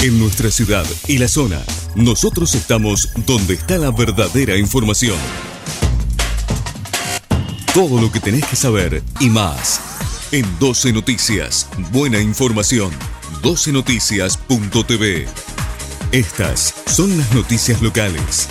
En nuestra ciudad y la zona, nosotros estamos donde está la verdadera información. Todo lo que tenés que saber y más. En 12 Noticias, buena información. 12noticias.tv. Estas son las noticias locales.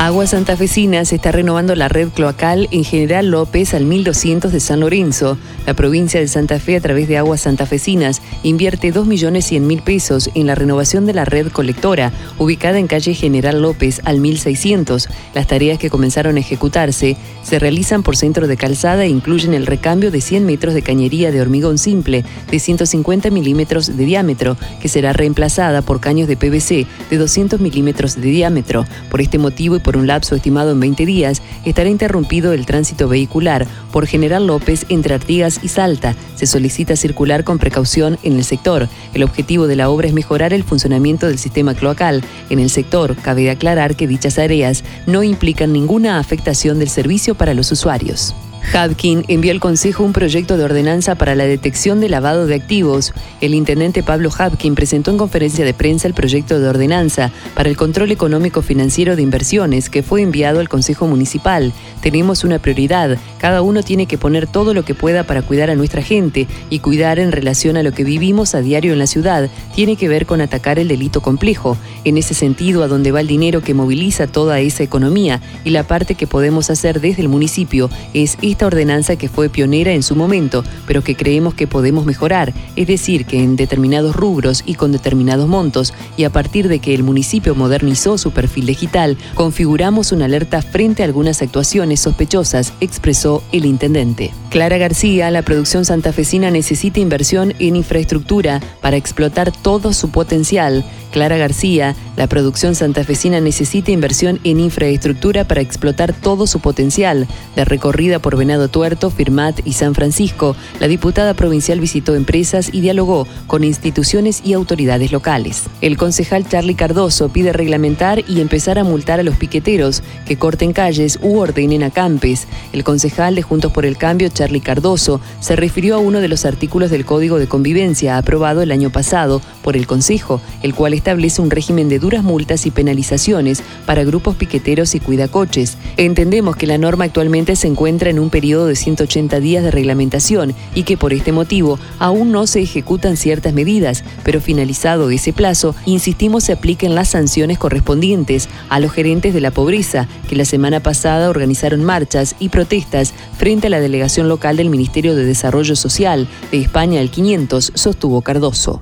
Agua Santafesinas está renovando la red cloacal en General López al 1200 de San Lorenzo. La provincia de Santa Fe, a través de Aguas Santafesinas, invierte 2.100.000 pesos en la renovación de la red colectora, ubicada en calle General López al 1600. Las tareas que comenzaron a ejecutarse se realizan por centro de calzada e incluyen el recambio de 100 metros de cañería de hormigón simple de 150 milímetros de diámetro, que será reemplazada por caños de PVC de 200 milímetros de diámetro. Por este motivo y por un lapso estimado en 20 días, estará interrumpido el tránsito vehicular por General López entre Artigas y Salta. Se solicita circular con precaución en el sector. El objetivo de la obra es mejorar el funcionamiento del sistema cloacal. En el sector, cabe aclarar que dichas áreas no implican ninguna afectación del servicio para los usuarios. Hadkin envió al Consejo un proyecto de ordenanza para la detección de lavado de activos. El intendente Pablo Hadkin presentó en conferencia de prensa el proyecto de ordenanza para el control económico financiero de inversiones que fue enviado al Consejo Municipal. Tenemos una prioridad. Cada uno tiene que poner todo lo que pueda para cuidar a nuestra gente y cuidar en relación a lo que vivimos a diario en la ciudad. Tiene que ver con atacar el delito complejo. En ese sentido, a dónde va el dinero que moviliza toda esa economía y la parte que podemos hacer desde el municipio es esta ordenanza que fue pionera en su momento, pero que creemos que podemos mejorar, es decir, que en determinados rubros y con determinados montos, y a partir de que el municipio modernizó su perfil digital, configuramos una alerta frente a algunas actuaciones sospechosas, expresó el intendente. Clara García, la producción santafesina necesita inversión en infraestructura para explotar todo su potencial. Clara García, la producción santafesina necesita inversión en infraestructura para explotar todo su potencial. De recorrida por Venado Tuerto, Firmat y San Francisco, la diputada provincial visitó empresas y dialogó con instituciones y autoridades locales. El concejal Charlie Cardoso pide reglamentar y empezar a multar a los piqueteros que corten calles u ordenen acampes. El concejal de Juntos por el Cambio, Charlie Cardoso, se refirió a uno de los artículos del Código de Convivencia aprobado el año pasado por el Consejo, el cual establece un régimen de duras multas y penalizaciones para grupos piqueteros y cuidacoches. Entendemos que la norma actualmente se encuentra en periodo de 180 días de reglamentación y que por este motivo aún no se ejecutan ciertas medidas, pero finalizado ese plazo, insistimos se apliquen las sanciones correspondientes a los gerentes de la pobreza que la semana pasada organizaron marchas y protestas frente a la delegación local del Ministerio de Desarrollo Social de España el 500, sostuvo Cardoso.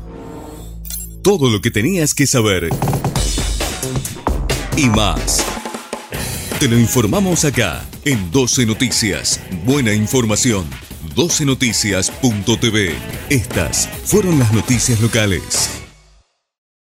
Todo lo que tenías que saber y más. Te lo informamos acá en 12 Noticias. Buena información. 12noticias.tv. Estas fueron las noticias locales.